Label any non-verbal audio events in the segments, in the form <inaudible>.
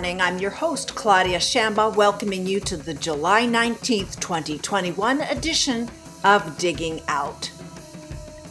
morning. I'm your host, Claudia Shamba, welcoming you to the July 19th, 2021 edition of Digging Out.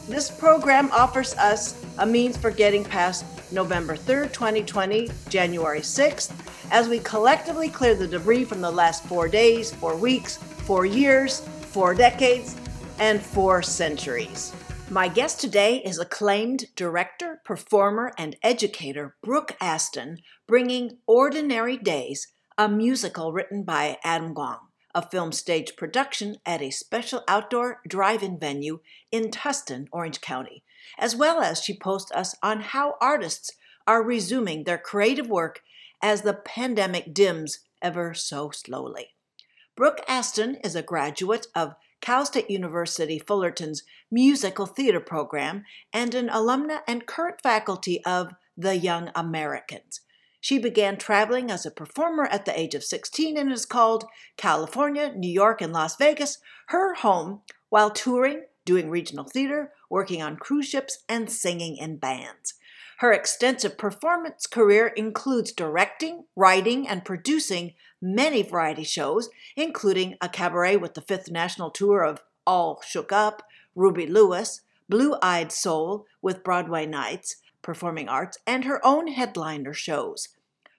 This program offers us a means for getting past November 3rd, 2020, January 6th, as we collectively clear the debris from the last four days, four weeks, four years, four decades, and four centuries. My guest today is acclaimed director, performer, and educator Brooke Aston, bringing Ordinary Days, a musical written by Adam Gwon, a film stage production at a special outdoor drive in venue in Tustin, Orange County, as well as she posts us on how artists are resuming their creative work as the pandemic dims ever so slowly. Brooke Aston is a graduate of Cal State University Fullerton's musical theater program and an alumna and current faculty of The Young Americans. She began traveling as a performer at the age of 16 and has called California, New York, and Las Vegas her home while touring, doing regional theater, working on cruise ships, and singing in bands. Her extensive performance career includes directing, writing, and producing many variety shows, including a cabaret with the fifth national tour of All Shook Up, Ruby Lewis, Blue Eyed Soul with Broadway Nights, Performing Arts, and her own headliner shows.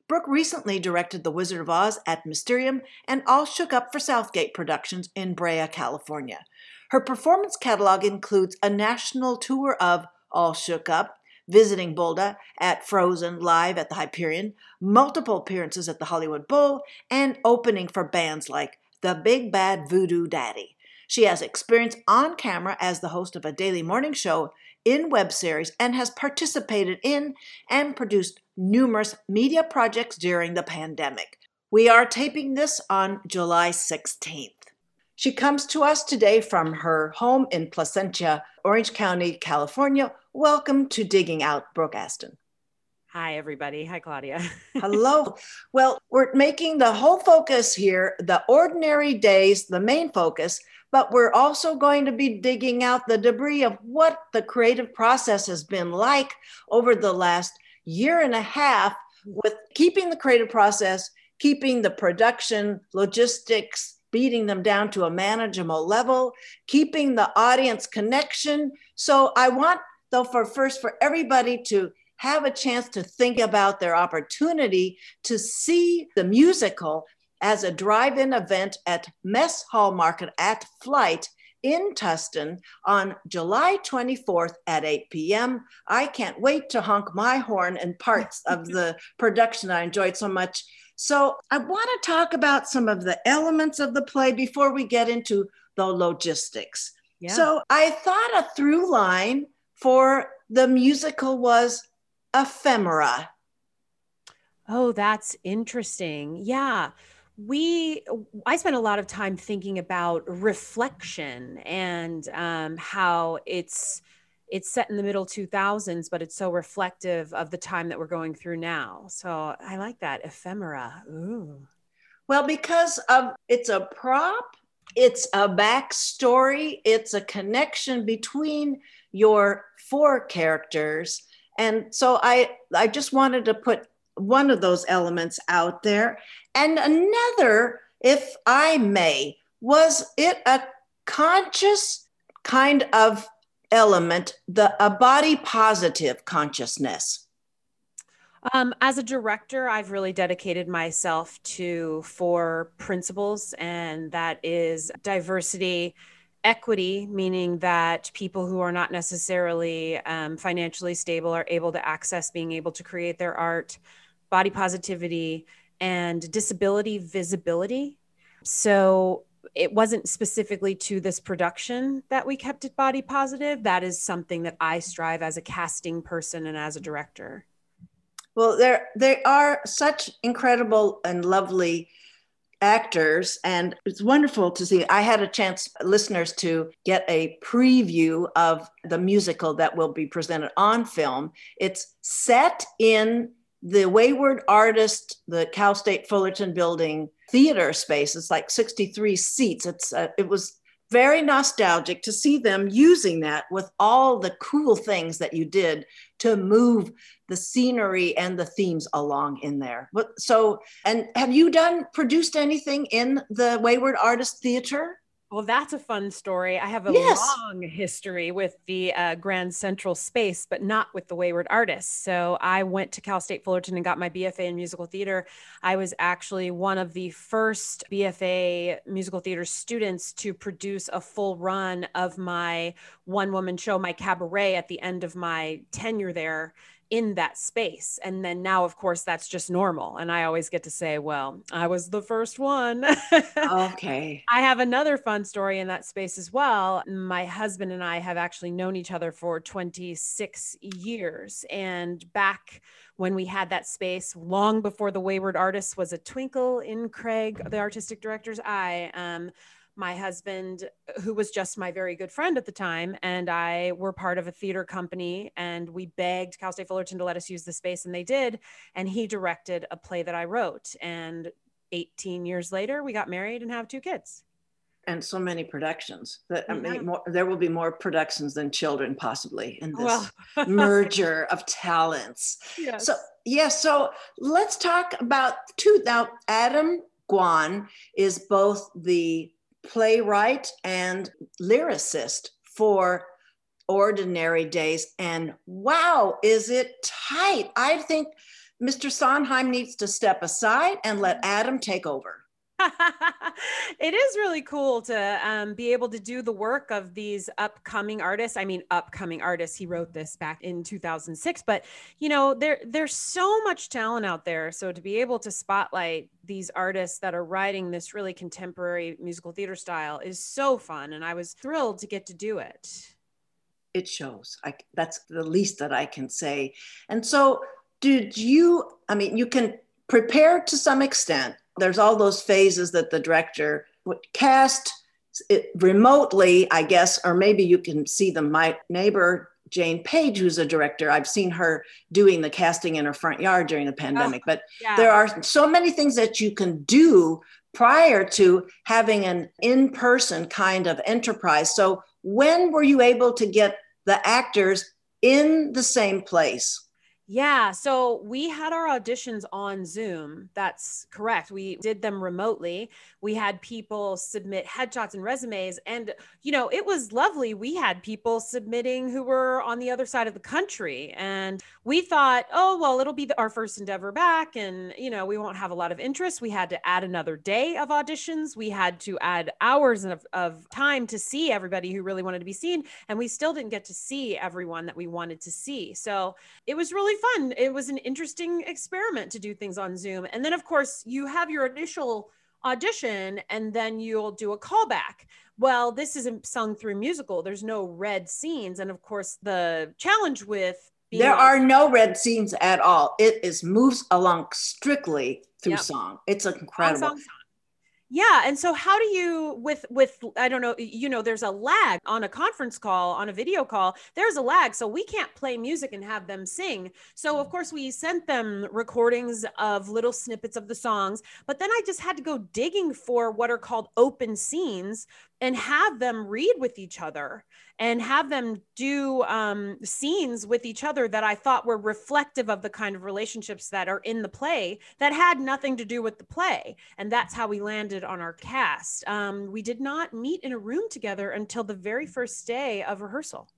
Brooke recently directed The Wizard of Oz at Mysterium and All Shook Up for Southgate Productions in Brea, California. Her performance catalog includes a national tour of All Shook Up, visiting Bolda at Frozen Live at the Hyperion, multiple appearances at the Hollywood Bowl, and opening for bands like The Big Bad Voodoo Daddy. She has experience on camera as the host of a daily morning show in web series and has participated in and produced numerous media projects during the pandemic. We are taping this on July 16th. She comes to us today from her home in Placentia, Orange County, California. Welcome to Digging Out, Brooke Aston. Hi, everybody. Hi, Claudia. <laughs> Hello. Well, we're making the whole focus here the ordinary days, the main focus, but we're also going to be digging out the debris of what the creative process has been like over the last year and a half with keeping the creative process, keeping the production, logistics, beating them down to a manageable level, keeping the audience connection. So I want, though, for first for everybody to have a chance to think about their opportunity to see the musical as a drive-in event at Mess Hall Market at Flight in Tustin on July 24th at 8 p.m. I can't wait to honk my horn and parts of <laughs> the production I enjoyed so much so I want to talk about some of the elements of the play before we get into the logistics. Yeah. So I thought a through line for the musical was ephemera. Oh, that's interesting. Yeah. We, I spent a lot of time thinking about reflection and um, how it's it's set in the middle 2000s but it's so reflective of the time that we're going through now. So i like that ephemera. Ooh. well because of it's a prop it's a backstory it's a connection between your four characters. And so i i just wanted to put one of those elements out there. And another if i may was it a conscious kind of element, the a body positive consciousness? Um, as a director, I've really dedicated myself to four principles, and that is diversity, equity, meaning that people who are not necessarily um, financially stable are able to access being able to create their art, body positivity, and disability visibility. So, it wasn't specifically to this production that we kept it body positive. That is something that I strive as a casting person and as a director. Well, there they are such incredible and lovely actors and it's wonderful to see i had a chance listeners to get a preview of the musical that will be presented on film it's set in the wayward artist the cal state fullerton building theater space. It's like 63 seats. It's uh, it was very nostalgic to see them using that with all the cool things that you did to move the scenery and the themes along in there. But so, and have you done produced anything in the Wayward Artist Theater? Well, that's a fun story. I have a yes. long history with the uh, Grand Central Space, but not with the Wayward Artists. So I went to Cal State Fullerton and got my BFA in musical theater. I was actually one of the first BFA musical theater students to produce a full run of my one woman show, my cabaret, at the end of my tenure there in that space. And then now, of course, that's just normal. And I always get to say, well, I was the first one. <laughs> okay. I have another fun story in that space as well. My husband and I have actually known each other for 26 years. And back when we had that space, long before the Wayward Artist was a twinkle in Craig, the artistic director's eye, um, my husband, who was just my very good friend at the time, and I were part of a theater company, and we begged Cal State Fullerton to let us use the space, and they did. And he directed a play that I wrote. And 18 years later, we got married and have two kids. And so many productions that I mean, more, there will be more productions than children possibly in this well. <laughs> merger of talents. Yes. So, yeah, so let's talk about two. Now, Adam Gwon is both the playwright and lyricist for ordinary days. And wow, is it tight? I think Mr. Sondheim needs to step aside and let Adam take over. <laughs> it is really cool to um, be able to do the work of these upcoming artists. I mean, upcoming artists. He wrote this back in 2006, but you know, there there's so much talent out there. So to be able to spotlight these artists that are writing this really contemporary musical theater style is so fun, and I was thrilled to get to do it. It shows. I, that's the least that I can say. And so, did you? I mean, you can prepare to some extent there's all those phases that the director would cast it remotely, I guess, or maybe you can see them. My neighbor, Jane Page, who's a director, I've seen her doing the casting in her front yard during the pandemic. Oh, but yeah. there are so many things that you can do prior to having an in person kind of enterprise. So, when were you able to get the actors in the same place? Yeah. So we had our auditions on Zoom. That's correct. We did them remotely. We had people submit headshots and resumes. And, you know, it was lovely. We had people submitting who were on the other side of the country. And we thought, oh, well, it'll be our first endeavor back. And, you know, we won't have a lot of interest. We had to add another day of auditions. We had to add hours of, of time to see everybody who really wanted to be seen. And we still didn't get to see everyone that we wanted to see. So it was really fun. It was an interesting experiment to do things on Zoom. And then, of course, you have your initial audition and then you'll do a callback. Well, this isn't sung through musical. There's no red scenes. And of course, the challenge with there are no red scenes at all. It is moves along strictly through yep. song. It's incredible. Song, song. Yeah, and so how do you with with I don't know, you know, there's a lag on a conference call, on a video call. There's a lag, so we can't play music and have them sing. So of mm. course we sent them recordings of little snippets of the songs, but then I just had to go digging for what are called open scenes and have them read with each other and have them do um, scenes with each other that I thought were reflective of the kind of relationships that are in the play that had nothing to do with the play. And that's how we landed on our cast. Um, we did not meet in a room together until the very first day of rehearsal.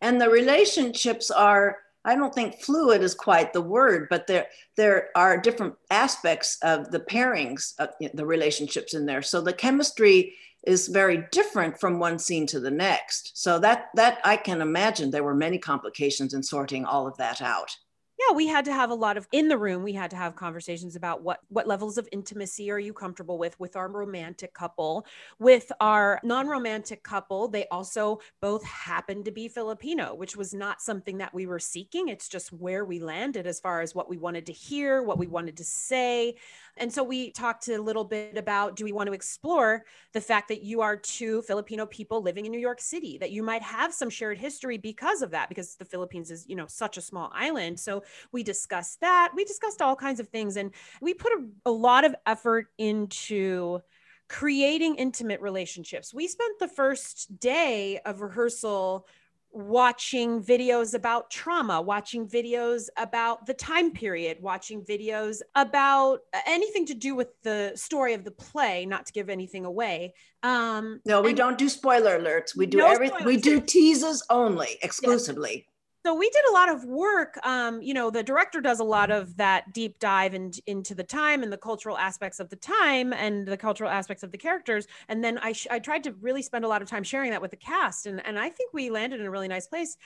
And the relationships are I don't think fluid is quite the word, but there there are different aspects of the pairings, of the relationships in there. So the chemistry is very different from one scene to the next. So that that I can imagine there were many complications in sorting all of that out. Yeah we had to have a lot of in the room we had to have conversations about what what levels of intimacy are you comfortable with with our romantic couple. With our non-romantic couple they also both happened to be filipino which was not something that we were seeking. It's just where we landed as far as what we wanted to hear what we wanted to say and so we talked a little bit about do we want to explore the fact that you are two Filipino people living in New York City, that you might have some shared history because of that, because the Philippines is, you know, such a small island. So we discussed that. We discussed all kinds of things. And we put a, a lot of effort into creating intimate relationships. We spent the first day of rehearsal watching videos about trauma, watching videos about the time period, watching videos about anything to do with the story of the play, not to give anything away. Um, no, we don't do spoiler alerts. We do no everything. We do teases only, exclusively. So we did a lot of work um, you know the director does a lot of that deep dive in, into the time and the cultural aspects of the time and the cultural aspects of the characters. And then i, sh- I tried to really spend a lot of time sharing that with the cast. And, and i think we landed in a really nice place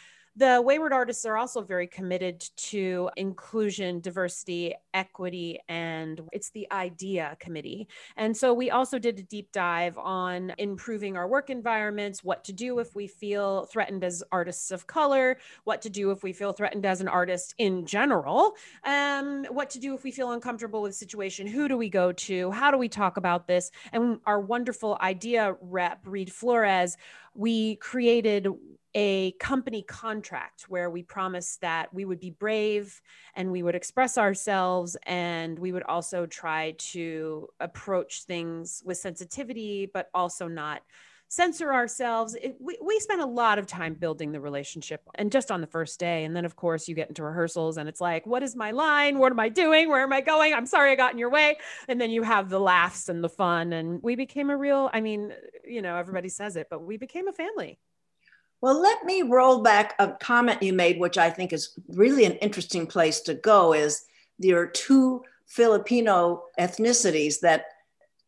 the Wayward artists are also very committed to inclusion, diversity, equity, and it's the IDEA committee. And so we also did a deep dive on improving our work environments, what to do if we feel threatened as artists of color, what to do if we feel threatened as an artist in general, um, what to do if we feel uncomfortable with situation, who do we go to, how do we talk about this? And our wonderful IDEA rep, Reed Flores, we created a company contract where we promised that we would be brave and we would express ourselves and we would also try to approach things with sensitivity but also not censor ourselves. It, we, we spent a lot of time building the relationship and just on the first day. And then of course you get into rehearsals and it's like what is my line? What am i doing? Where am i going? I'm sorry i got in your way. And then you have the laughs and the fun and we became a real i mean you know everybody says it but we became a family well, let me roll back a comment you made, which I think is really an interesting place to go. Is there are two Filipino ethnicities that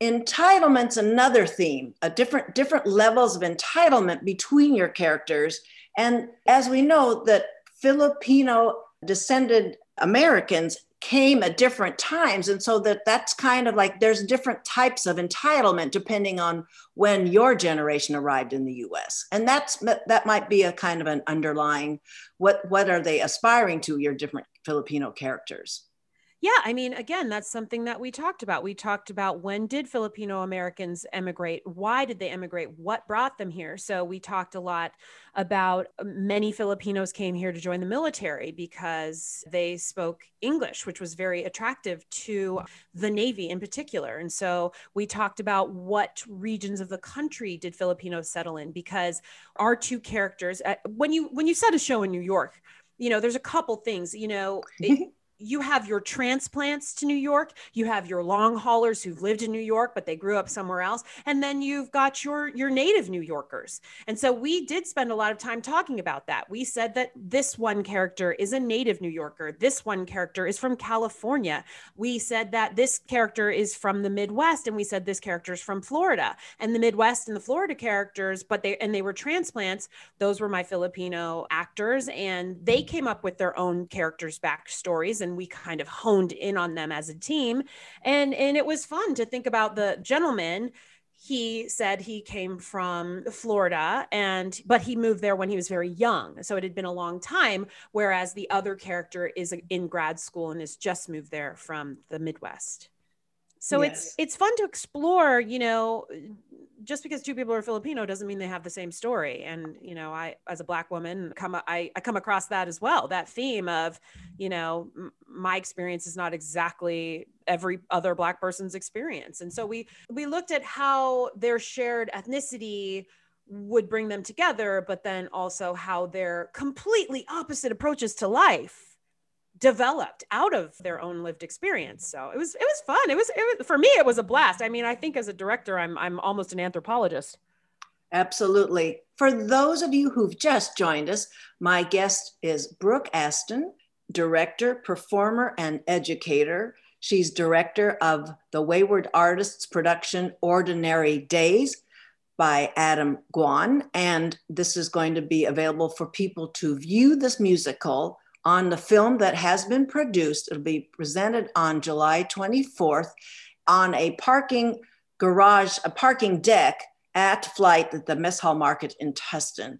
entitlement's another theme, a different different levels of entitlement between your characters. And as we know, that Filipino descended Americans came at different times. And so that that's kind of like there's different types of entitlement depending on when your generation arrived in the US and that's that might be a kind of an underlying what what are they aspiring to? Your different Filipino characters yeah, I mean, again, that's something that we talked about. We talked about when did Filipino Americans emigrate? Why did they emigrate? What brought them here? So we talked a lot about uh, many Filipinos came here to join the military because they spoke English, which was very attractive to the Navy in particular. And so we talked about what regions of the country did Filipinos settle in because our two characters, uh, when you when you set a show in New York, you know, there's a couple things, you know. It, <laughs> you have your transplants to New York, you have your long haulers who've lived in New York but they grew up somewhere else, and then you've got your your native New Yorkers. And so we did spend a lot of time talking about that. We said that this one character is a native New Yorker, this one character is from California. We said that this character is from the Midwest and we said this character is from Florida. And the Midwest and the Florida characters, but they and they were transplants, those were my Filipino actors and they came up with their own characters backstories and and we kind of honed in on them as a team. And and it was fun to think about the gentleman. He said he came from Florida and but he moved there when he was very young. So it had been a long time whereas the other character is in grad school and has just moved there from the Midwest so yes. it's it's fun to explore you know just because two people are filipino doesn't mean they have the same story and you know i as a black woman come i, I come across that as well that theme of you know m- my experience is not exactly every other black person's experience and so we we looked at how their shared ethnicity would bring them together but then also how their completely opposite approaches to life developed out of their own lived experience. So it was it was fun. It was it was for me it was a blast. I mean, I think as a director I'm I'm almost an anthropologist. Absolutely. For those of you who've just joined us, my guest is Brooke Aston, director, performer and educator. She's director of the Wayward Artists production Ordinary Days by Adam Gwon and this is going to be available for people to view this musical on the film that has been produced. It'll be presented on July 24th on a parking garage, a parking deck at Flight at the Mess Hall Market in Tustin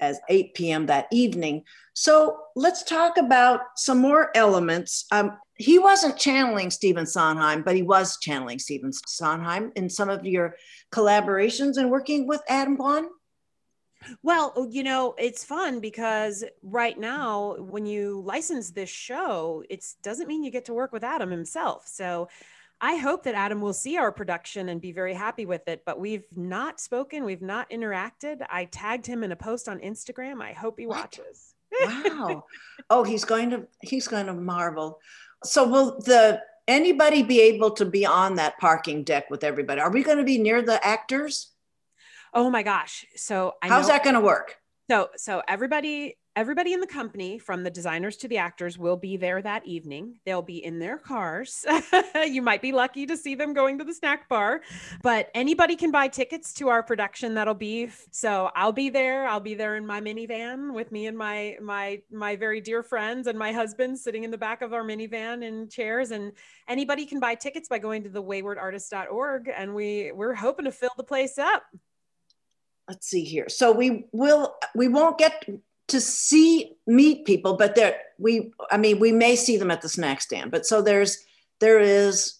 at 8 p.m. that evening. So let's talk about some more elements. Um, he wasn't channeling Stephen Sondheim, but he was channeling Stephen Sondheim in some of your collaborations and working with Adam Gwon. Well, oh, you know, it's fun because right now, when you license this show, it doesn't mean you get to work with Adam himself. So I hope that Adam will see our production and be very happy with it, but we've not spoken, we've not interacted. I tagged him in a post on Instagram. I hope he watches. wow. <laughs> Oh, he's going to he's going to marvel. So will the anybody be able to be on that parking deck with everybody? Are we going to be near the actors? Oh my gosh. So I How's know, that going to work? So so everybody everybody in the company from the designers to the actors will be there that evening they'll be in their cars <laughs> you might be lucky to see them going to the snack bar but anybody can buy tickets to our production that'll be so i'll be there i'll be there in my minivan with me and my my my very dear friends and my husband sitting in the back of our minivan in chairs and anybody can buy tickets by going to the waywardartist.org and we we're hoping to fill the place up let's see here. So we will we won't get to see meet people but there we i mean we may see them at the snack stand but so there's there is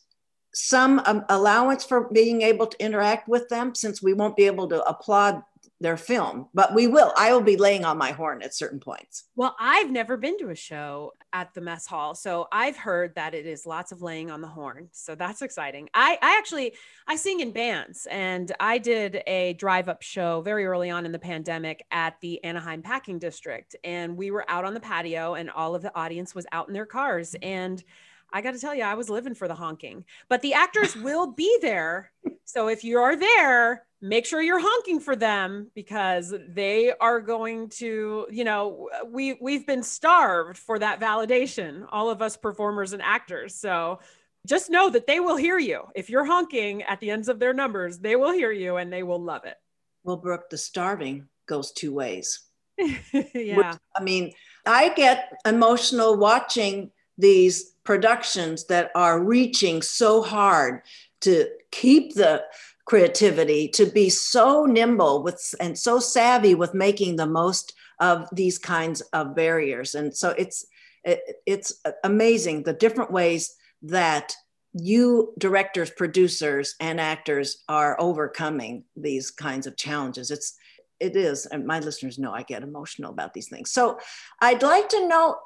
some um, allowance for being able to interact with them since we won't be able to applaud their film, but we will. I will be laying on my horn at certain points. Well, I've never been to a show at the mess hall, so I've heard that it is lots of laying on the horn. So that's exciting. I, I actually I sing in bands, and I did a drive up show very early on in the pandemic at the Anaheim Packing District, and we were out on the patio, and all of the audience was out in their cars, and I got to tell you, I was living for the honking, but the actors will be there. So if you are there, make sure you're honking for them because they are going to, you know, we we've been starved for that validation, all of us performers and actors. So just know that they will hear you. If you're honking at the ends of their numbers, they will hear you and they will love it. Well, Brooke, the starving goes two ways. <laughs> yeah. Which, I mean, I get emotional watching these productions that are reaching so hard to keep the creativity to be so nimble with and so savvy with making the most of these kinds of barriers. And so it's it, it's amazing the different ways that you directors producers and actors are overcoming these kinds of challenges. It's it is and my listeners know i get emotional about these things. So i'd like to know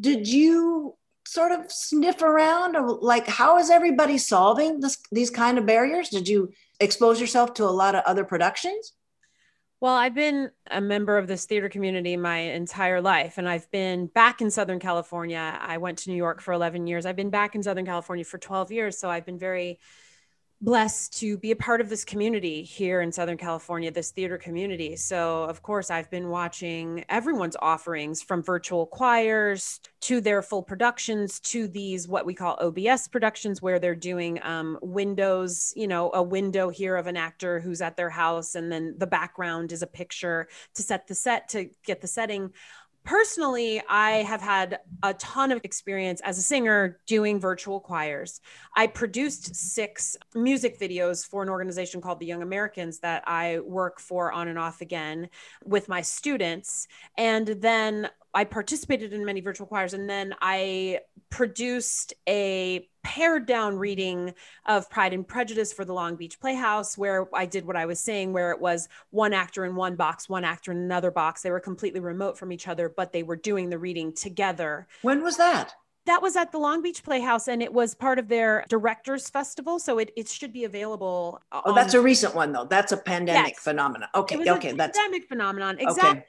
did you sort of sniff around like how is everybody solving this, these kind of barriers? Did you expose yourself to a lot of other productions? Well i've been a member of this theater community my entire life and i've been back in southern california. I went to new york for 11 years. I've been back in southern california for 12 years so i've been very blessed to be a part of this community here in Southern California, this theater community. So, of course, I've been watching everyone's offerings from virtual choirs to their full productions to these what we call OBS productions, where they're doing um, windows, you know, a window here of an actor who's at their house, and then the background is a picture to set the set to get the setting personally, I have had a ton of experience as a singer doing virtual choirs. I produced six music videos for an organization called the Young Americans that I work for on and off again with my students. And then I participated in many virtual choirs and then I produced a pared down reading of Pride and Prejudice for the Long Beach Playhouse, where I did what I was saying, where it was one actor in one box, one actor in another box. They were completely remote from each other, but they were doing the reading together. When was that? That was at the Long Beach Playhouse and it was part of their directors festival. So it, it should be available. Oh, that's a recent one though. That's a pandemic yes. phenomenon. Okay. Okay. that's pandemic phenomenon. Exactly. Okay.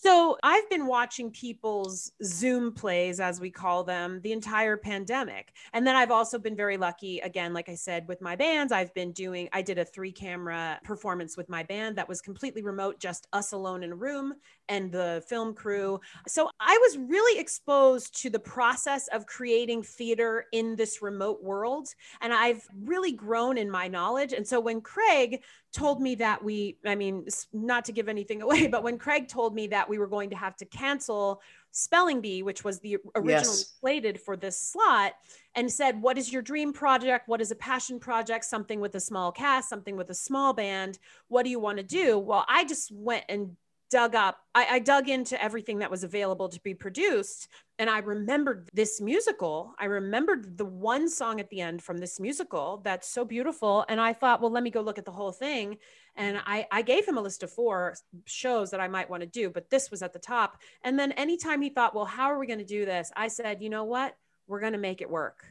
So I've been watching people's Zoom plays, as we call them, the entire pandemic. And then I've also been very lucky, again, like I said, with my bands. I've been doing, I did a three camera performance with my band that was completely remote, just us alone in a room and the film crew. So I was really exposed to the process of creating theater in this remote world. And I've really grown in my knowledge. And so when Craig told me that we, I mean, not to give anything <laughs> away, but when Craig told me that we were going to have to cancel Spelling Bee, which was the original yes. slated for this slot, and said, What is your dream project? What is a passion project? Something with a small cast, something with a small band. What do you want to do? Well, I just went and dug up I, I, dug into everything that was available to be produced. And i remembered this musical. I remembered the one song at the end from this musical that's so beautiful. And i thought well let me go look at the whole thing. And i i gave him a list of four shows that i might want to do but this was at the top. And then anytime he thought well how are we going to do this? I said you know what? We're going to make it work.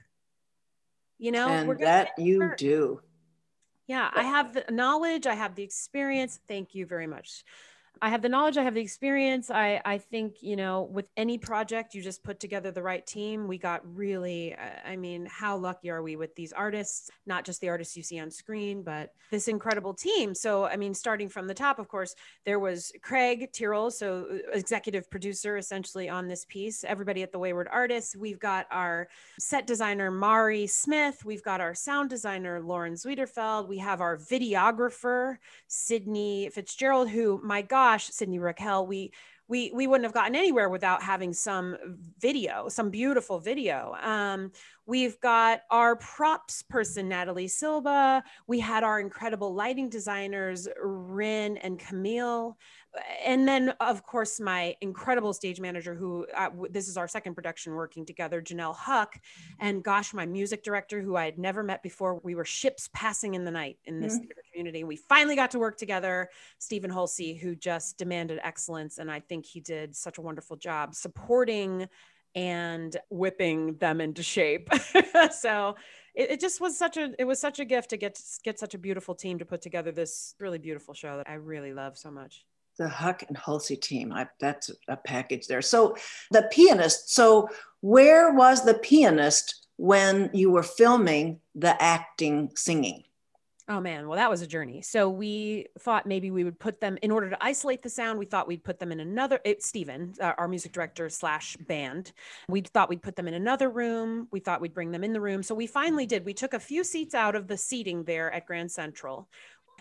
You know, and that you do. Yeah, I have the knowledge, I have the experience. Thank you very much. I have the knowledge, I have the experience. I, I think, you know, with any project, you just put together the right team. We got really, I mean, how lucky are we with these artists? Not just the artists you see on screen, but this incredible team. So, I mean, starting from the top, of course, there was Craig Tyrrell, so uh, executive producer essentially on this piece, everybody at the Wayward Artists. We've got our set designer, Mari Smith. We've got our sound designer, Lauren Zwiederfeld. We have our videographer, Sydney Fitzgerald, who, my God, gosh, Sydney Raquel, we we we wouldn't have gotten anywhere without having some video, some beautiful video. Um, we've got our props person, Natalie Silva. We had our incredible lighting designers, Rin and Camille and then of course my incredible stage manager who uh, this is our second production working together janelle huck. And gosh my music director who i had never met before. We were ships passing in the night in this mm-hmm. community. We finally got to work together. Stephen holsey who just demanded excellence and i think he did such a wonderful job supporting and whipping them into shape. <laughs> So it, it, just was such a it was such a gift to get to get such a beautiful team to put together this really beautiful show that i really love so much the Huck and Halsey team. I, that's a package there. So the pianist. So where was the pianist when you were filming the acting singing? Oh man, well that was a journey. So we thought maybe we would put them in order to isolate the sound. We thought we'd put them in another. It, Stephen, uh, our music director slash band, we thought we'd put them in another room. We thought we'd bring them in the room. So we finally did. We took a few seats out of the seating there at Grand Central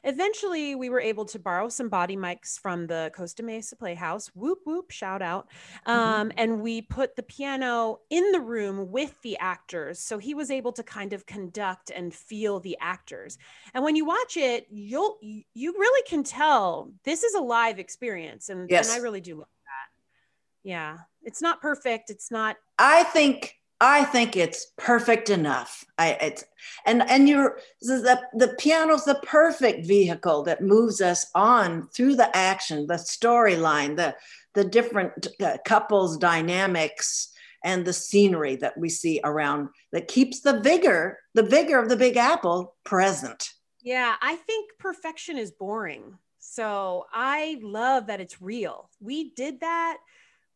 eventually we were able to borrow some body mics from the Costa Mesa Playhouse. Whoop whoop, shout out. Mm-hmm. Um, mm-hmm. And we put the piano in the room with the actors, so he was able to kind of conduct and feel the actors. And when you watch it, you'll you really can tell this is a live experience, and, yes. and I really do love that. Yeah, it's not perfect. It's not. I think I think it's perfect enough. I it's and and you're the the piano's the perfect vehicle that moves us on through the action, the storyline, the the different uh, couples dynamics and the scenery that we see around that keeps the vigor, the vigor of the Big Apple present. Yeah, I think perfection is boring. So I love that it's real. We did that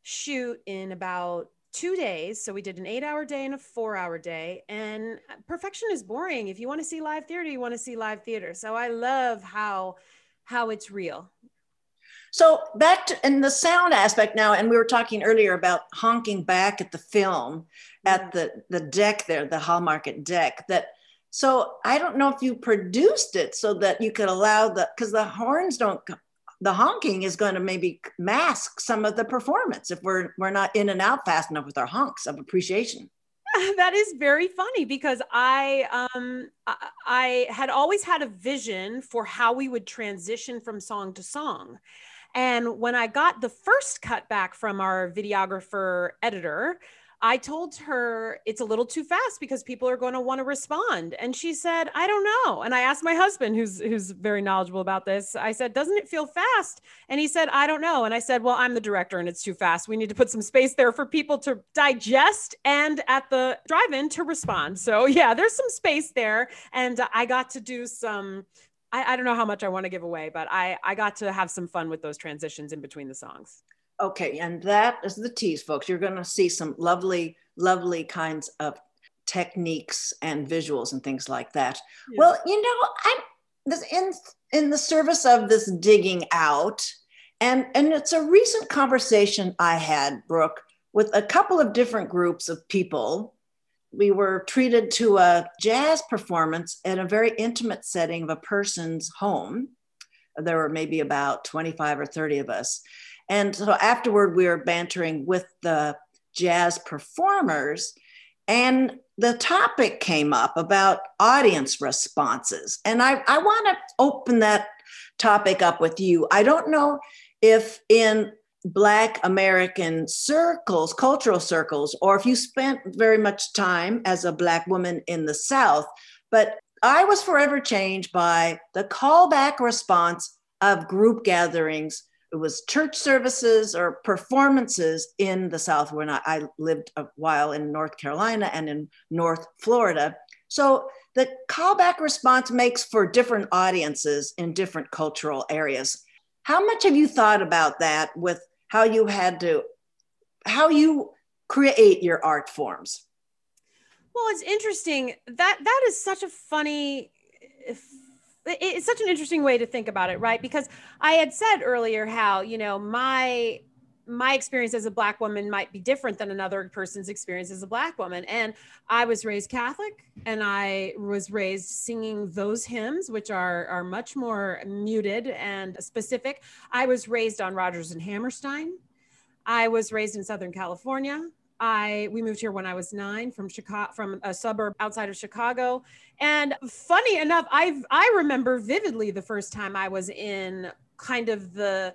shoot in about two days. So we did an eight hour day and a four hour day. And uh, perfection is boring. If you want to see live theater, you want to see live theater. So I love how how it's real. So back to in the sound aspect now, and we were talking earlier about honking back at the film at the the deck there, the Hallmarket deck. That so I don't know if you produced it so that you could allow the because the horns don't the honking is going to maybe mask some of the performance if we're we're not in and out fast enough with our honks of appreciation. <laughs> That is very funny because i um i had always had a vision for how we would transition from song to song. And when i got the first cut back from our videographer editor I told her it's a little too fast because people are going to want to respond. And she said, I don't know. And I asked my husband, who's who's very knowledgeable about this, I said, Doesn't it feel fast? And he said, I don't know. And I said, Well, I'm the director and it's too fast. We need to put some space there for people to digest and at the drive-in to respond. So yeah, there's some space there. And I got to do some I, I don't know how much I want to give away, but I, I got to have some fun with those transitions in between the songs. Okay, and that is the tease, folks. You're going to see some lovely, lovely kinds of techniques and visuals and things like that. Yeah. Well, you know, I'm this in in the service of this digging out, and and it's a recent conversation I had, Brooke, with a couple of different groups of people. We were treated to a jazz performance in a very intimate setting of a person's home. There were maybe about 25 or 30 of us and so afterward, we were bantering with the jazz performers, and the topic came up about audience responses. And I, I want to open that topic up with you. I don't know if in Black American circles, cultural circles, or if you spent very much time as a Black woman in the South, but I was forever changed by the callback response of group gatherings it was church services or performances in the South when I, I, lived a while in North Carolina and in North Florida. So the callback response makes for different audiences in different cultural areas. How much have you thought about that with how you had to, how you create your art forms? Well, it's interesting. That that is such a funny it's such an interesting way to think about it, right? Because I had said earlier how, you know, my my experience as a black woman might be different than another person's experience as a black woman. And i was raised catholic and i was raised singing those hymns which are are much more muted and specific. I was raised on rodgers and hammerstein. I was raised in southern california I we moved here when I was nine from Chicago, from a suburb outside of Chicago. And funny enough, I I remember vividly the first time I was in kind of the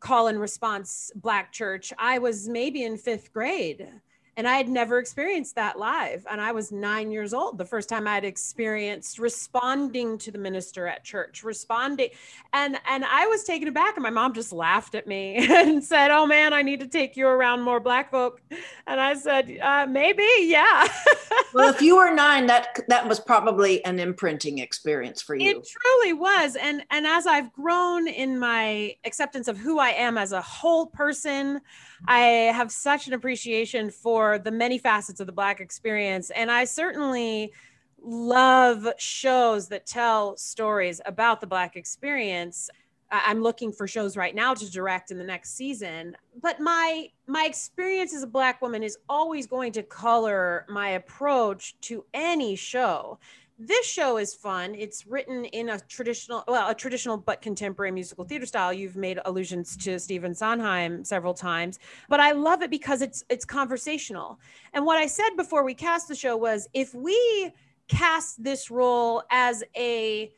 call and response black church. I was maybe in fifth grade and I had never experienced that live. And I was nine years old the first time I'd experienced responding to the minister at church, responding. And and I was taken aback, and my mom just laughed at me <laughs> and said, "Oh man, I need to take you around more black folk." And I said, uh, "Maybe, yeah." <laughs> well, if you were nine, that that was probably an imprinting experience for you. It truly was, and and as I've grown in my acceptance of who I am as a whole person. I have such an appreciation for the many facets of the Black experience. And I certainly love shows that tell stories about the Black experience. I'm looking for shows right now to direct in the next season. But my my experience as a black woman is always going to color my approach to any show this show is fun. It's written in a traditional, well, a traditional but contemporary musical theater style. You've made allusions to Stephen Sondheim several times, but I love it because it's it's conversational. And what I said before we cast the show was if we cast this role as a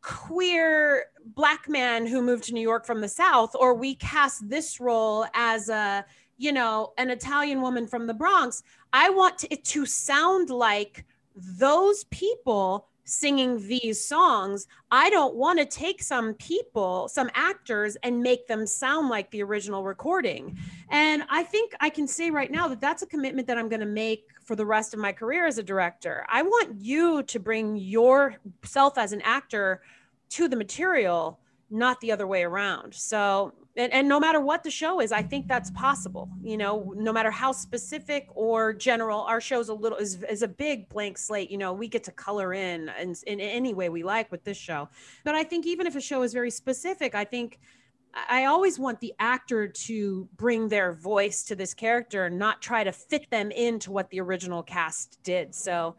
queer black man who moved to New York from the South, or we cast this role as a you know an Italian woman from the Bronx, I want it to sound like those people singing these songs, I don't want to take some people, some actors, and make them sound like the original recording. And I think I can say right now that that's a commitment that I'm going to make for the rest of my career as a director. I want you to bring yourself as an actor to the material, not the other way around. So and, and no matter what the show is i think that's possible you know no matter how specific or general our show's a little is, is a big blank slate you know we get to color in and in any way we like with this show but i think even if a show is very specific i think I always want the actor to bring their voice to this character and not try to fit them into what the original cast did. So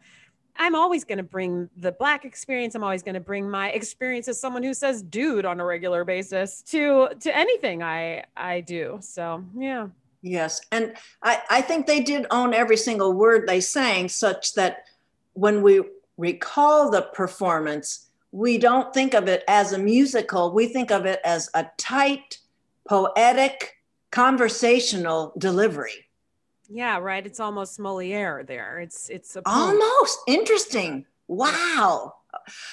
I'm always going to bring the black experience. I'm always going to bring my experience as someone who says dude on a regular basis to to anything I I do. So, yeah. Yes. And I I think they did own every single word they sang such that when we recall the performance, we don't think of it as a musical. We think of it as a tight, poetic, conversational delivery. Yeah, right. It's almost Moliere there. It's it's a almost interesting. Wow.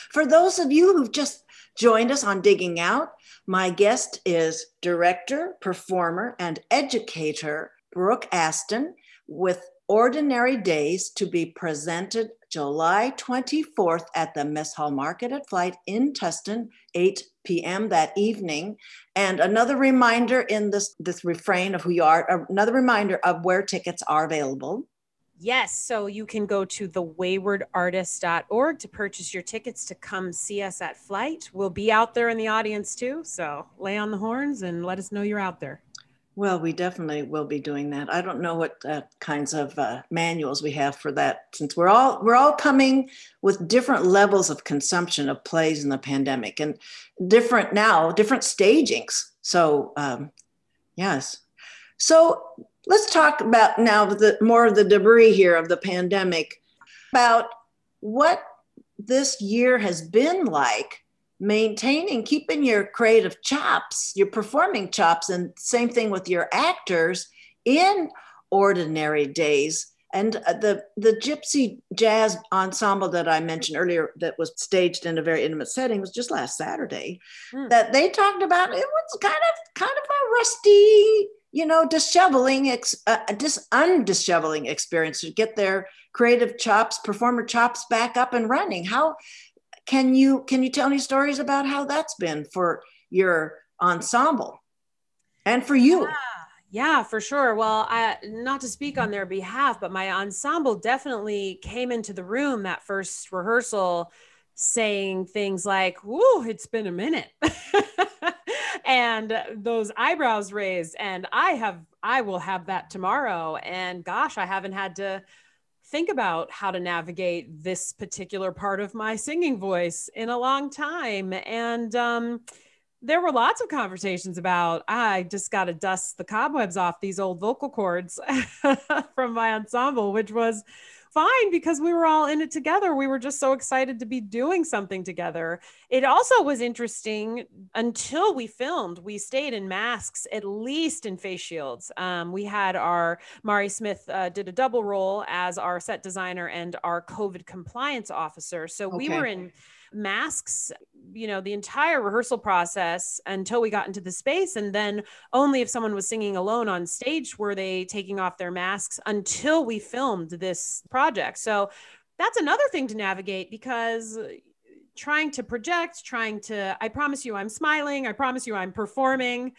For those of you who've just joined us on Digging Out, my guest is director, performer, and educator Brooke Aston with Ordinary Days to be presented July 24th at the Mess Hall Market at Flight in Tustin, 8 p.m. that evening. And another reminder in this, this refrain of who you are, uh, another reminder of where tickets are available. Yes, so you can go to thewaywardartist.org to purchase your tickets to come see us at Flight. We'll be out there in the audience too, so lay on the horns and let us know you're out there. Well, we definitely will be doing that. I don't know what uh, kinds of uh, manuals we have for that, since we're all we're all coming with different levels of consumption of plays in the pandemic and different now, different stagings. So, um, yes. So let's talk about now the more of the debris here of the pandemic, about what this year has been like maintaining keeping your creative chops your performing chops and same thing with your actors in ordinary days and uh, the the gypsy jazz ensemble that i mentioned earlier that was staged in a very intimate setting was just last saturday mm. that they talked about it was kind of kind of a rusty you know, disheveling, ex, uh, dis undisheveling experience to get their creative chops, performer chops back up and running. How can you can you tell me stories about how that's been for your ensemble and for you? Yeah. Yeah, for sure. Well, I, not to speak on their behalf, but my ensemble definitely came into the room that first rehearsal saying things like, Whoa, it's been a minute. <laughs> and those eyebrows raised. And I have, I will have that tomorrow. And gosh, I haven't had to think about how to navigate this particular part of my singing voice in a long time. And, um, there were lots of conversations about I just got to dust the cobwebs off these old vocal cords <laughs> from my ensemble, which was fine because we were all in it together. We were just so excited to be doing something together. It also was interesting until we filmed, we stayed in masks, at least in face shields. Um, we had our Mari Smith uh, did a double role as our set designer and our COVID compliance officer. So okay. we were in masks, you know, the entire rehearsal process until we got into the space. And then only if someone was singing alone on stage were they taking off their masks until we filmed this project. So that's another thing to navigate because trying to project, trying to, I promise you, I'm smiling. I promise you, I'm performing.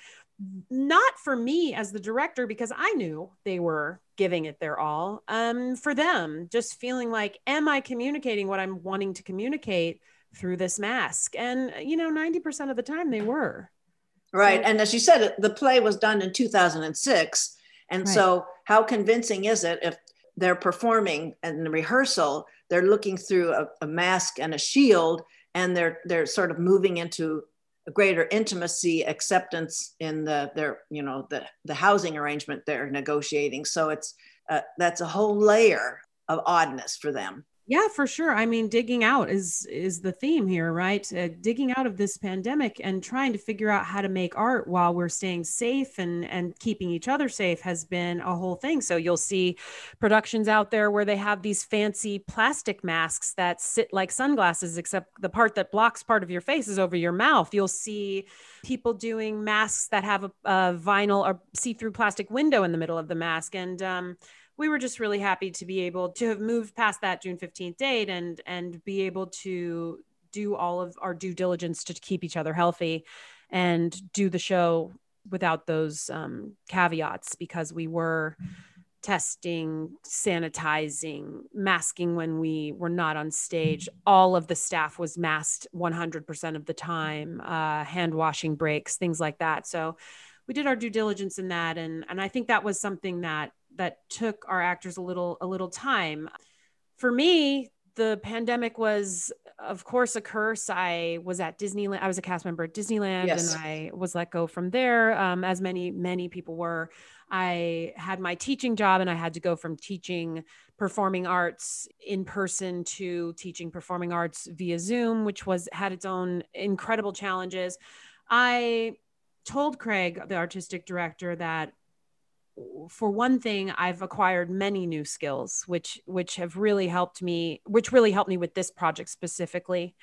Not for me as the director, because I knew they were giving it their all. Um, for them, just feeling like, am I communicating what I'm wanting to communicate? Through this mask. And, you know, 90% of the time they were. Right. So, and as you said, the play was done in 2006. And right. so, how convincing is it if they're performing in the rehearsal, they're looking through a, a mask and a shield, and they're they're sort of moving into a greater intimacy, acceptance in the their you know the the housing arrangement they're negotiating. So it's uh, that's a whole layer of oddness for them. Yeah, for sure. I mean, digging out is is the theme here, right? Uh, digging out of this pandemic and trying to figure out how to make art while we're staying safe and and keeping each other safe has been a whole thing. So you'll see productions out there where they have these fancy plastic masks that sit like sunglasses, except the part that blocks part of your face is over your mouth. You'll see people doing masks that have a, a vinyl or see-through plastic window in the middle of the mask, and um, we were just really happy to be able to have moved past that June 15th date and and be able to do all of our due diligence to keep each other healthy and do the show without those um, caveats because we were testing, sanitizing, masking when we were not on stage. All of the staff was masked 100% of the time, uh, hand washing breaks, things like that. So we did our due diligence in that. And, and I think that was something that that took our actors a little a little time. For me, the pandemic was of course a curse i was at disneyland i was a cast member at disneyland yes. and i was let go from there um, as many many people were i had my teaching job and i had to go from teaching performing arts in person to teaching performing arts via zoom which was had its own incredible challenges i told craig the artistic director that for one thing i've acquired many new skills which which have really helped me which really helped me with this project specifically.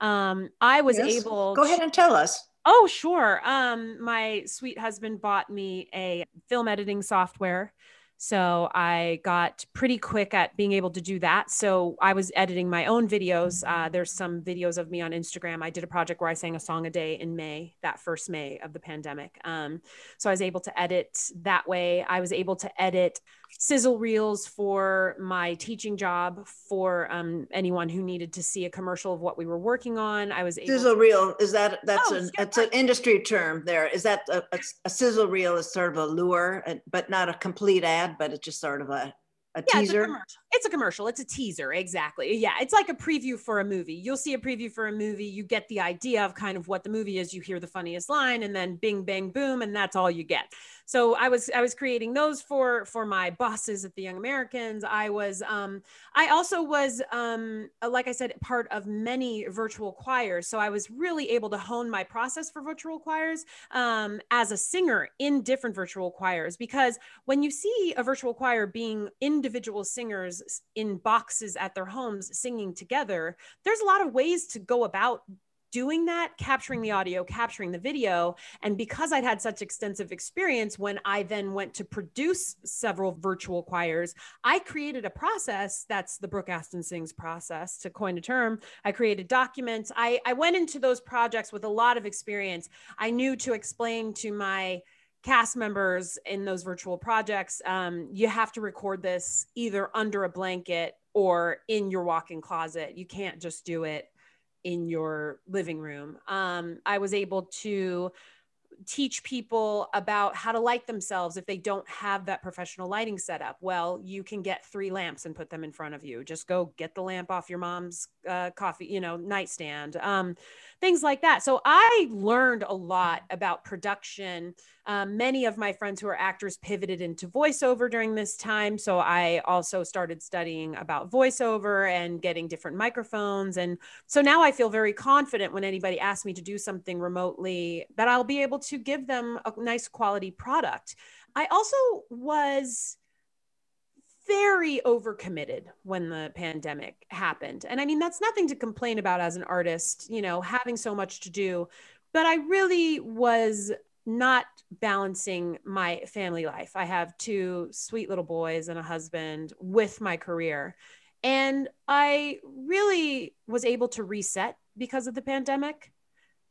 Um, i was yes. able go ahead and tell us. Oh sure. Um, my sweet husband bought me a film editing software so I got pretty quick at being able to do that. So I was editing my own videos. Uh, there's some videos of me on Instagram. I did a project where I sang a song a day in May, that first May of the pandemic. Um, so I was able to edit that way. I was able to edit sizzle reels for my teaching job for um, anyone who needed to see a commercial of what we were working on. I was able sizzle to- reel is that that's oh, an that's an industry term there. Is that a, a, a, sizzle reel is sort of a lure, but not a complete ad, but it's just sort of a a yeah, teaser. It's a, commercial. It's a teaser. Exactly. Yeah. It's like a preview for a movie. You'll see a preview for a movie. You get the idea of kind of what the movie is. You hear the funniest line and then bing, bang, boom. And that's all you get so i was i was creating those for for my bosses at the young americans i was um i also was um like i said part of many virtual choirs so i was really able to hone my process for virtual choirs um as a singer in different virtual choirs because when you see a virtual choir being individual singers in boxes at their homes singing together there's a lot of ways to go about doing that, capturing the audio, capturing the video. And because I'd had such extensive experience, when I then went to produce several virtual choirs, I created a process that's the Brooke Aston Sings process, to coin a term. I created documents. I, I went into those projects with a lot of experience. I knew to explain to my cast members in those virtual projects, um, you have to record this either under a blanket or in your walk-in closet. You can't just do it in your living room. Um, I was able to teach people about how to light themselves if they don't have that professional lighting setup. Well, you can get three lamps and put them in front of you. Just go get the lamp off your mom's uh, coffee, you know, nightstand. Um, things like that. So I learned a lot about production. Um, many of my friends who are actors pivoted into voiceover during this time. So I also started studying about voiceover and getting different microphones. And so now I feel very confident when anybody asks me to do something remotely that I'll be able to give them a nice quality product. I also was very overcommitted when the pandemic happened. And I mean, that's nothing to complain about as an artist, you know, having so much to do. But I really was not balancing my family life. I have two sweet little boys and a husband with my career. And I really was able to reset because of the pandemic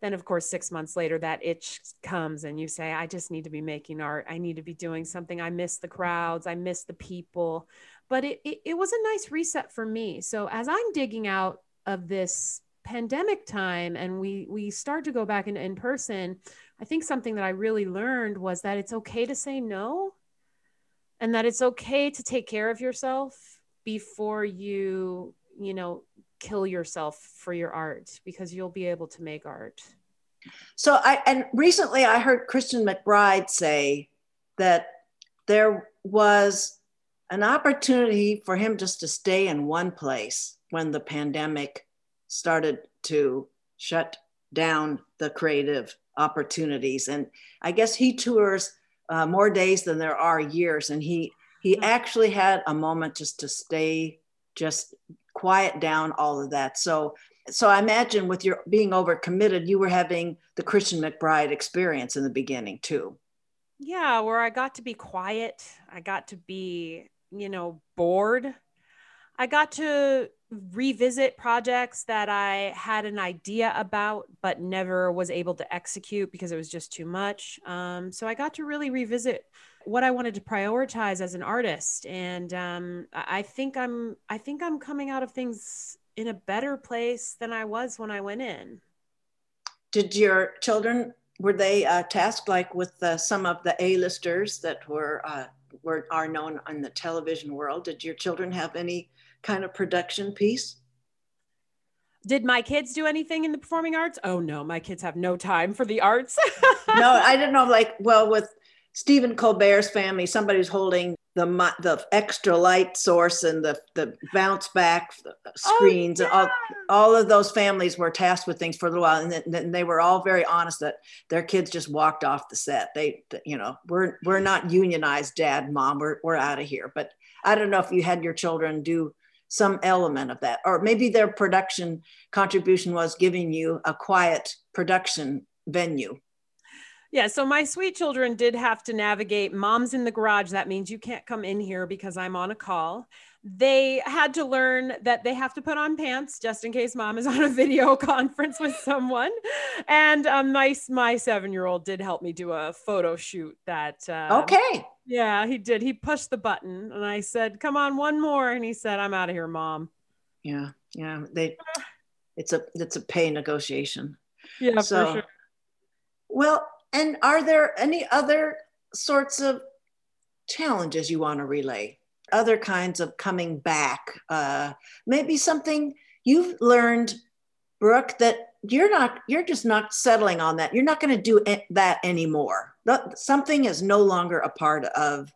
then of course six months later that itch comes and you say i just need to be making art. I need to be doing something. I miss the crowds. I miss the people. But it, it, it was a nice reset for me. So as i'm digging out of this pandemic time and we we start to go back in, in person i think something that i really learned was that it's okay to say no and that it's okay to take care of yourself before you you know kill yourself for your art because you'll be able to make art. So I and recently I heard Christian McBride say that there was an opportunity for him just to stay in one place when the pandemic started to shut down the creative opportunities and i guess he tours uh, more days than there are years and he he hmm. actually had a moment just to stay just quiet down all of that. So so I imagine with your being overcommitted, you were having the Christian McBride experience in the beginning too. Yeah, where I got to be quiet. I got to be, you know, bored. I got to revisit projects that I had an idea about, but never was able to execute because it was just too much. Um, so I got to really revisit what I wanted to prioritize as an artist, and um, I think I'm I think I'm coming out of things in a better place than I was when I went in. Did your children were they uh, tasked like with uh, some of the A-listers that were uh, were are known in the television world? Did your children have any kind of production piece? Did my kids do anything in the performing arts? Oh no, my kids have no time for the arts. no, <laughs> I didn't know. Like, well, with Stephen Colbert's family, somebody's holding the the extra light source and the the bounce back uh, oh, screens. Oh, yeah. all, all of those families were tasked with things for a little while, and then they were all very honest that their kids just walked off the set. They, you know, we're we're not unionized, Dad, Mom. We're we're out of here. But I don't know if you had your children do some element of that, or maybe their production contribution was giving you a quiet production venue yeah, so my sweet children did have to navigate mom's in the garage. That means you can't come in here because I'm on a call. They had to learn that they have to put on pants just in case mom is on a video <laughs> conference with someone. And um, my, my seven year old did help me do a photo shoot that. Uh, okay. Yeah, he did. He pushed the button and I said, come on, one more. And he said, I'm out of here, mom. Yeah. Yeah. They, it's a, it's a pay negotiation. Yeah, so, for sure. Well, and are there any other sorts of challenges you want to relay? Other kinds of coming back? Uh, maybe something you've learned, Brooke, that you're not, you're just not settling on that. You're not going to do that anymore. Something is no longer a part of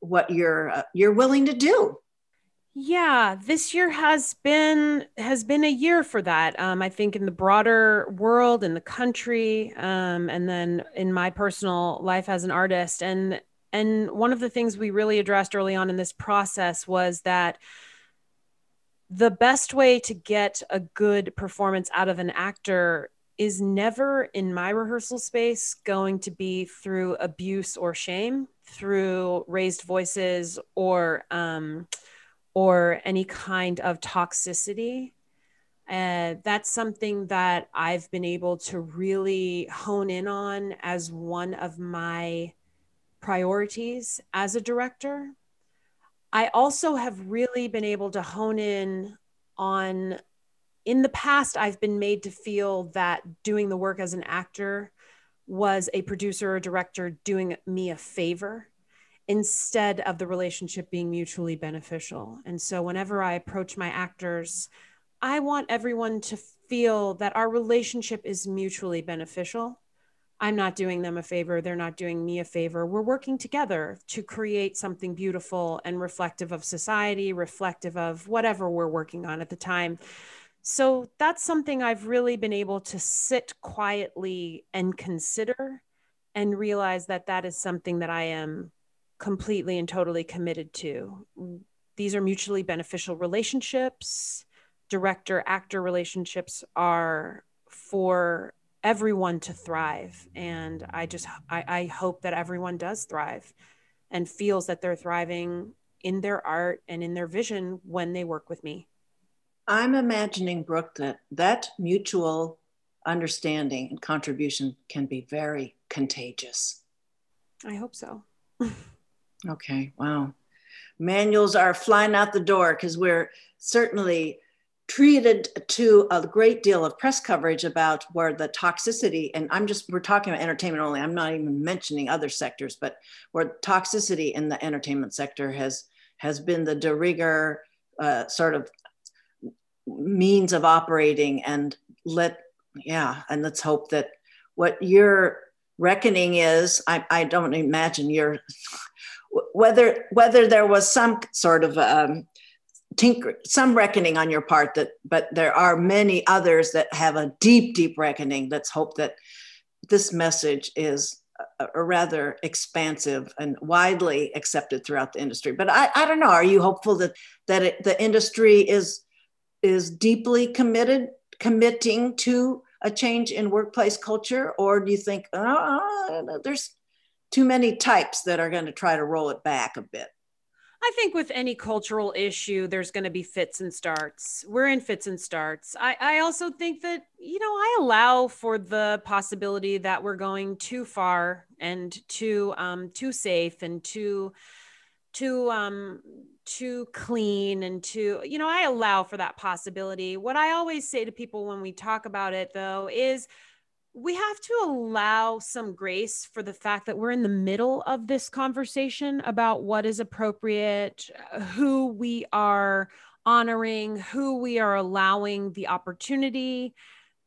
what you're uh, you're willing to do yeah, this year has been has been a year for that. Um, I think in the broader world, in the country, um, and then in my personal life as an artist. And and one of the things we really addressed early on in this process was that the best way to get a good performance out of an actor is never in my rehearsal space going to be through abuse or shame, through raised voices or um, or any kind of toxicity. Uh, that's something that I've been able to really hone in on as one of my priorities as a director. I also have really been able to hone in on in the past, I've been made to feel that doing the work as an actor was a producer or director doing me a favor instead of the relationship being mutually beneficial. And so, whenever I approach my actors, I want everyone to feel that our relationship is mutually beneficial. I'm not doing them a favor. They're not doing me a favor. We're working together to create something beautiful and reflective of society, reflective of whatever we're working on at the time. So that's something I've really been able to sit quietly and consider and realize that that is something that I am completely and totally committed to. Mm, these are mutually beneficial relationships. Director actor relationships are for everyone to thrive. And I just, I, I hope that everyone does thrive and feels that they're thriving in their art and in their vision when they work with me. I'm imagining, Brooke, that that mutual understanding and contribution can be very contagious. I hope so. <laughs> okay, wow. Manuals are flying out the door because we're certainly treated to a great deal of press coverage about where the toxicity and i'm just we're talking about entertainment only i'm not even mentioning other sectors but where toxicity in the entertainment sector has has been the de rigueur uh, sort of means of operating and let yeah and let's hope that what your reckoning is i, I don't imagine your whether whether there was some sort of um, tinker some reckoning on your part that but there are many others that have a deep deep reckoning let's hope that this message is a, a rather expansive and widely accepted throughout the industry but i, I don't know are you hopeful that that it, the industry is is deeply committed, committing to a change in workplace culture? Or do you think oh, there's too many types that are going to try to roll it back a bit? I think with any cultural issue, there's going to be fits and starts. We're in fits and starts. I, I also think that, you know, I allow for the possibility that we're going too far and too um, too safe and too too um, too clean and too, you know, I allow for that possibility. What I always say to people when we talk about it, though, is we have to allow some grace for the fact that we're in the middle of this conversation about what is appropriate, who we are honoring, who we are allowing the opportunity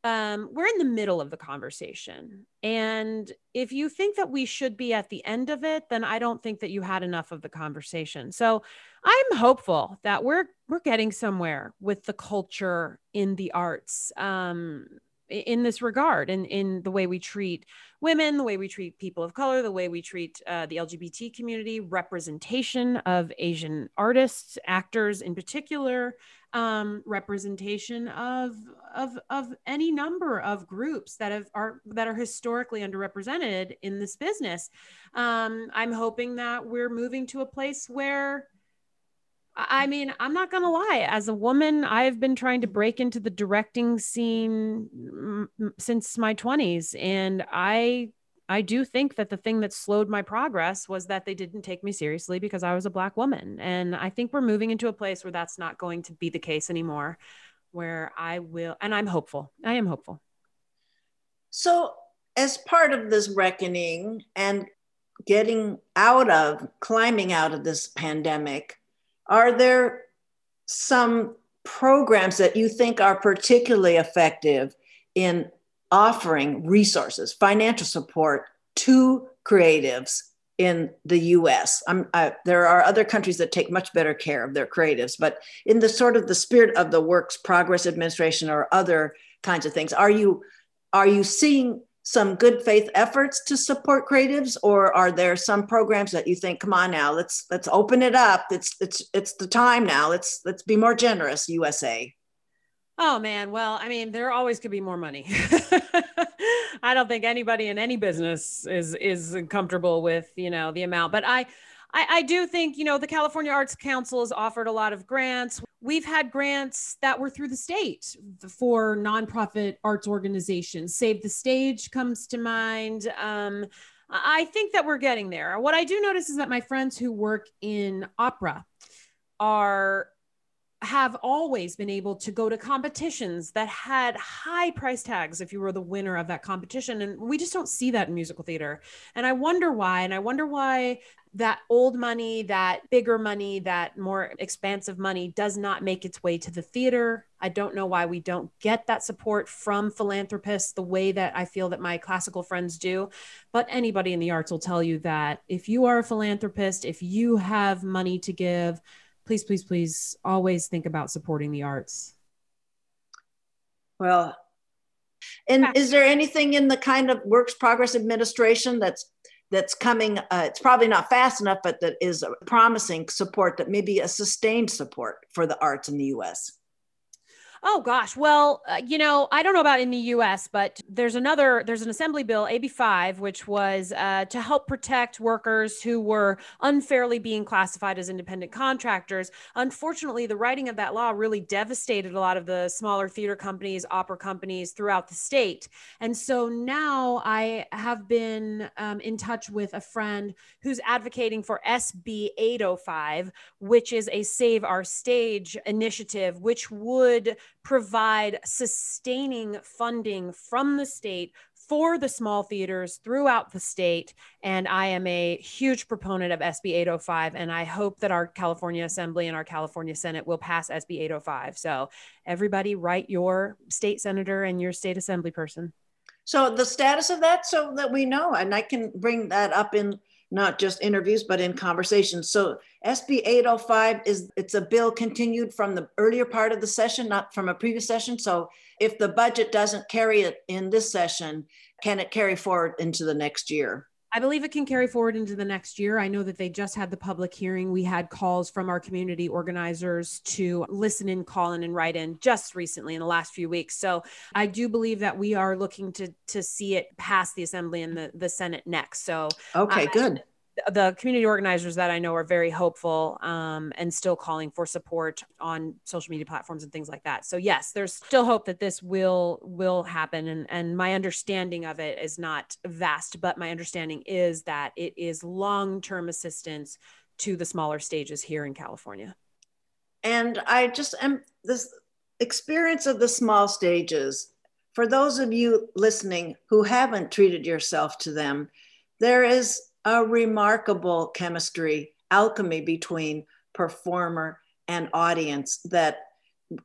um, we're in the middle of the conversation. And if you think that we should be at the end of it, then I don't think that you had enough of the conversation. So I'm hopeful that we're we're getting somewhere with the culture in the arts. Um, in this regard and in, in the way we treat women the way we treat people of color the way we treat uh, the lgbt community representation of asian artists actors in particular um, representation of of of any number of groups that have are that are historically underrepresented in this business. Um, I'm hoping that we're moving to a place where I mean, I'm not going to lie. As a woman, I've been trying to break into the directing scene mm, mm, since my 20s. And I I do think that the thing that slowed my progress was that they didn't take me seriously because I was a black woman. And I think we're moving into a place where that's not going to be the case anymore, where I will, and I'm hopeful. I am hopeful. So, as part of this reckoning and getting out of, climbing out of this pandemic, are there some programs that you think are particularly effective in offering resources, financial support to creatives in the US. I, there are other countries that take much better care of their creatives, but in the sort of the spirit of the Works Progress Administration or other kinds of things, are you are you seeing some good faith efforts to support creatives, or are there some programs that you think, come on now, let's let's open it up. It's it's it's the time now. Let's let's be more generous, USA. Oh man, well, I mean, there always could be more money. <laughs> I don't think anybody in any business is is comfortable with, you know, the amount. But I I, I do think, you know, the California Arts Council has offered a lot of grants. We've had grants that were through the state for nonprofit arts organizations. Save the Stage comes to mind. Um, I think that we're getting there. What I do notice is that my friends who work in opera are have always been able to go to competitions that had high price tags if you were the winner of that competition and we just don't see that in musical theater and i wonder why and i wonder why that old money that bigger money that more expansive money does not make its way to the theater i don't know why we don't get that support from philanthropists the way that i feel that my classical friends do but anybody in the arts will tell you that if you are a philanthropist if you have money to give please, please, please always think about supporting the arts. Well, and is there anything in the kind of works progress administration that's that's coming? Uh, it's probably not fast enough, but that is promising support that maybe a sustained support for the arts in the U.S. Oh gosh. Well, uh, you know, I don't know about in the US, but there's another there's an assembly bill AB5 which was uh, to help protect workers who were unfairly being classified as independent contractors. Unfortunately, the writing of that law really devastated a lot of the smaller theater companies, opera companies throughout the state. And so now I have been um, in touch with a friend who's advocating for SB 805, which is a Save Our Stage initiative which would provide sustaining funding from the state for the small theaters throughout the state. And I am a huge proponent of SB 805. And I hope that our California Assembly and our California Senate will pass SB 805. So, everybody, write your state senator and your state assembly person. So, the status of that, so that we know, and I can bring that up in not just interviews, but in conversations. So SB 805 is it's a bill continued from the earlier part of the session, not from a previous session. So if the budget doesn't carry it in this session, can it carry forward into the next year? I believe it can carry forward into the next year. I know that they just had the public hearing. We had calls from our community organizers to listen in, call in, and write in just recently in the last few weeks. So I do believe that we are looking to to see it pass the assembly and the, the Senate next. So okay, good the community organizers that I know are very hopeful um, and still calling for support on social media platforms and things like that. So yes, there's still hope that this will will happen. And and my understanding of it is not vast, but my understanding is that it is long term assistance to the smaller stages here in California. And I just am this experience of the small stages. For those of you listening who haven't treated yourself to them, there is a remarkable chemistry, alchemy between performer and audience that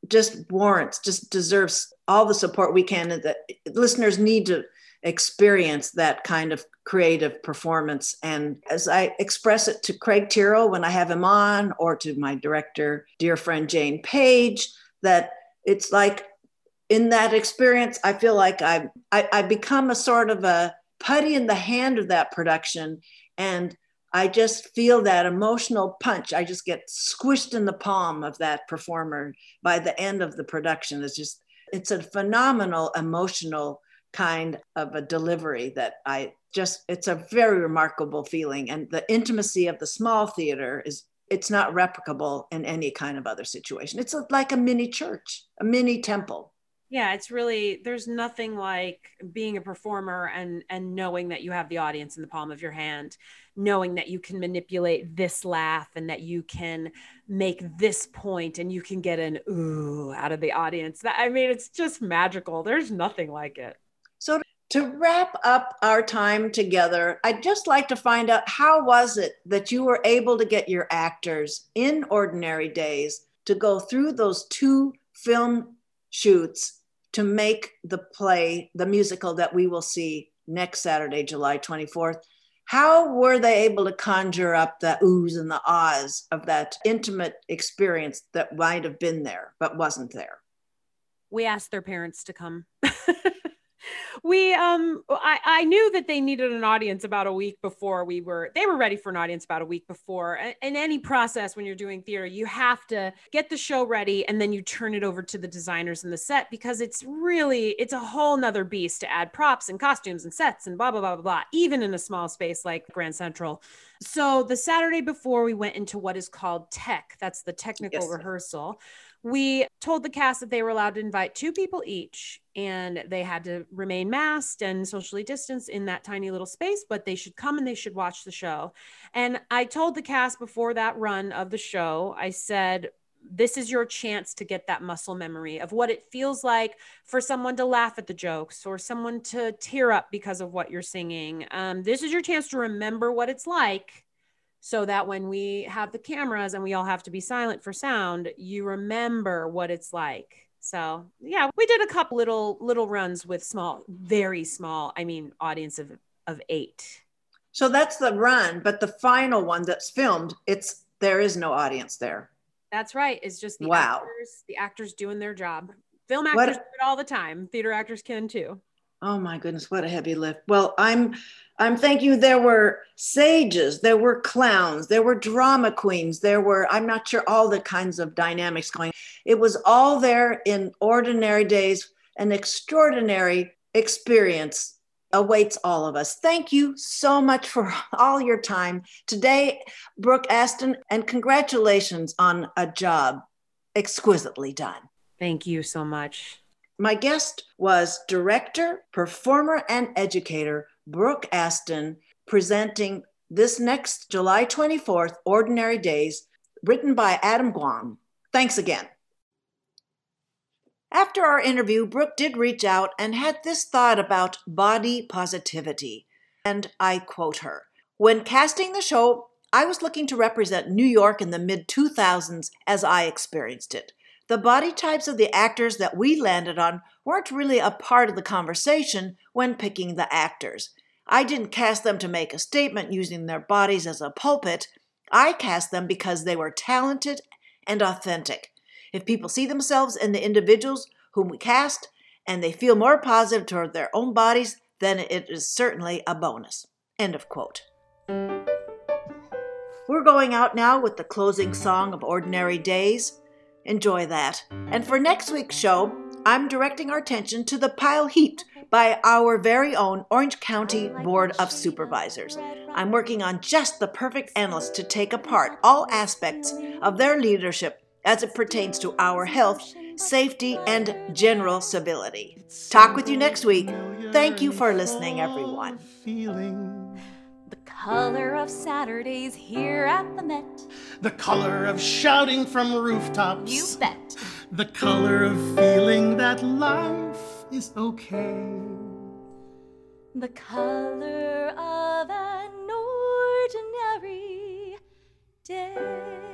just warrants, just deserves all the support we can. That listeners need to experience that kind of creative performance. And as I express it to Craig Tyrrell when I have him on, or to my director, dear friend Jane Page, that it's like in that experience, I feel like I, I, I become a sort of a putty in the hand of that production. And I just feel that emotional punch. I just get squished in the palm of that performer by the end of the production. It's just, it's a phenomenal emotional kind of a delivery that I just, it's a very remarkable feeling. And the intimacy of the small theater is, it's not replicable in any kind of other situation. It's like a mini church, a mini temple yeah it's really there's nothing like being a performer and and knowing that you have the audience in the palm of your hand knowing that you can manipulate this laugh and that you can make this point and you can get an ooh out of the audience. I mean it's just magical. There's nothing like it. So to wrap up our time together i'd just like to find out how was it that you were able to get your actors in ordinary days to go through those two film shoots to make the play, the musical that we will see next Saturday, July 24th. How were they able to conjure up the oohs and the ahs of that intimate experience that might have been there but wasn't there? We asked their parents to come. <laughs> we um I, I knew that they needed an audience about a week before we were they were ready for an audience about a week before. In any process when you're doing theater you have to get the show ready and then you turn it over to the designers in the set because it's really it's a whole nother beast to add props and costumes and sets and blah blah blah blah blah even in a small space like grand central. So the saturday before we went into what is called tech. That's the technical yes. rehearsal we told the cast that they were allowed to invite two people each and they had to remain masked and socially distanced in that tiny little space but they should come and they should watch the show. And i told the cast before that run of the show i said this is your chance to get that muscle memory of what it feels like for someone to laugh at the jokes or someone to tear up because of what you're singing. Um, this is your chance to remember what it's like so that when we have the cameras and we all have to be silent for sound, you remember what it's like. So yeah, we did a couple little little runs with small, very small, I mean, audience of of eight. So that's the run, but the final one that's filmed, it's there is no audience there. That's right. It's just the wow. actors, the actors doing their job. Film actors what? do it all the time. Theater actors can too. Oh my goodness, what a heavy lift. Well, I'm I'm thanking you. There were sages, there were clowns, there were drama queens, there were, I'm not sure all the kinds of dynamics going. It was all there in ordinary days. An extraordinary experience awaits all of us. Thank you so much for <laughs> all your time today, Brooke Aston, and congratulations on a job exquisitely done. Thank you so much. My guest was director, performer, and educator Brooke Aston presenting this next July 24th, Ordinary Days, written by Adam Gwon. Thanks again. After our interview, Brooke did reach out and had this thought about body positivity. And I quote her When casting the show, I was looking to represent New York in the mid 2000s as I experienced it. The body types of the actors that we landed on weren't really a part of the conversation when picking the actors. I didn't cast them to make a statement using their bodies as a pulpit. I cast them because they were talented and authentic. If people see themselves in the individuals whom we cast and they feel more positive toward their own bodies, then it is certainly a bonus. End of quote. We're going out now with the closing song of Ordinary Days. Enjoy that. And for next week's show, I'm directing our attention to the pile heaped by our very own Orange County Board of Supervisors. I'm working on just the perfect analyst to take apart all aspects of their leadership as it pertains to our health, safety, and general civility. Talk with you next week. Thank you for listening, everyone color of Saturdays here at the Met. The color of shouting from rooftops. You bet. The color of feeling that life is okay. The color of an ordinary day.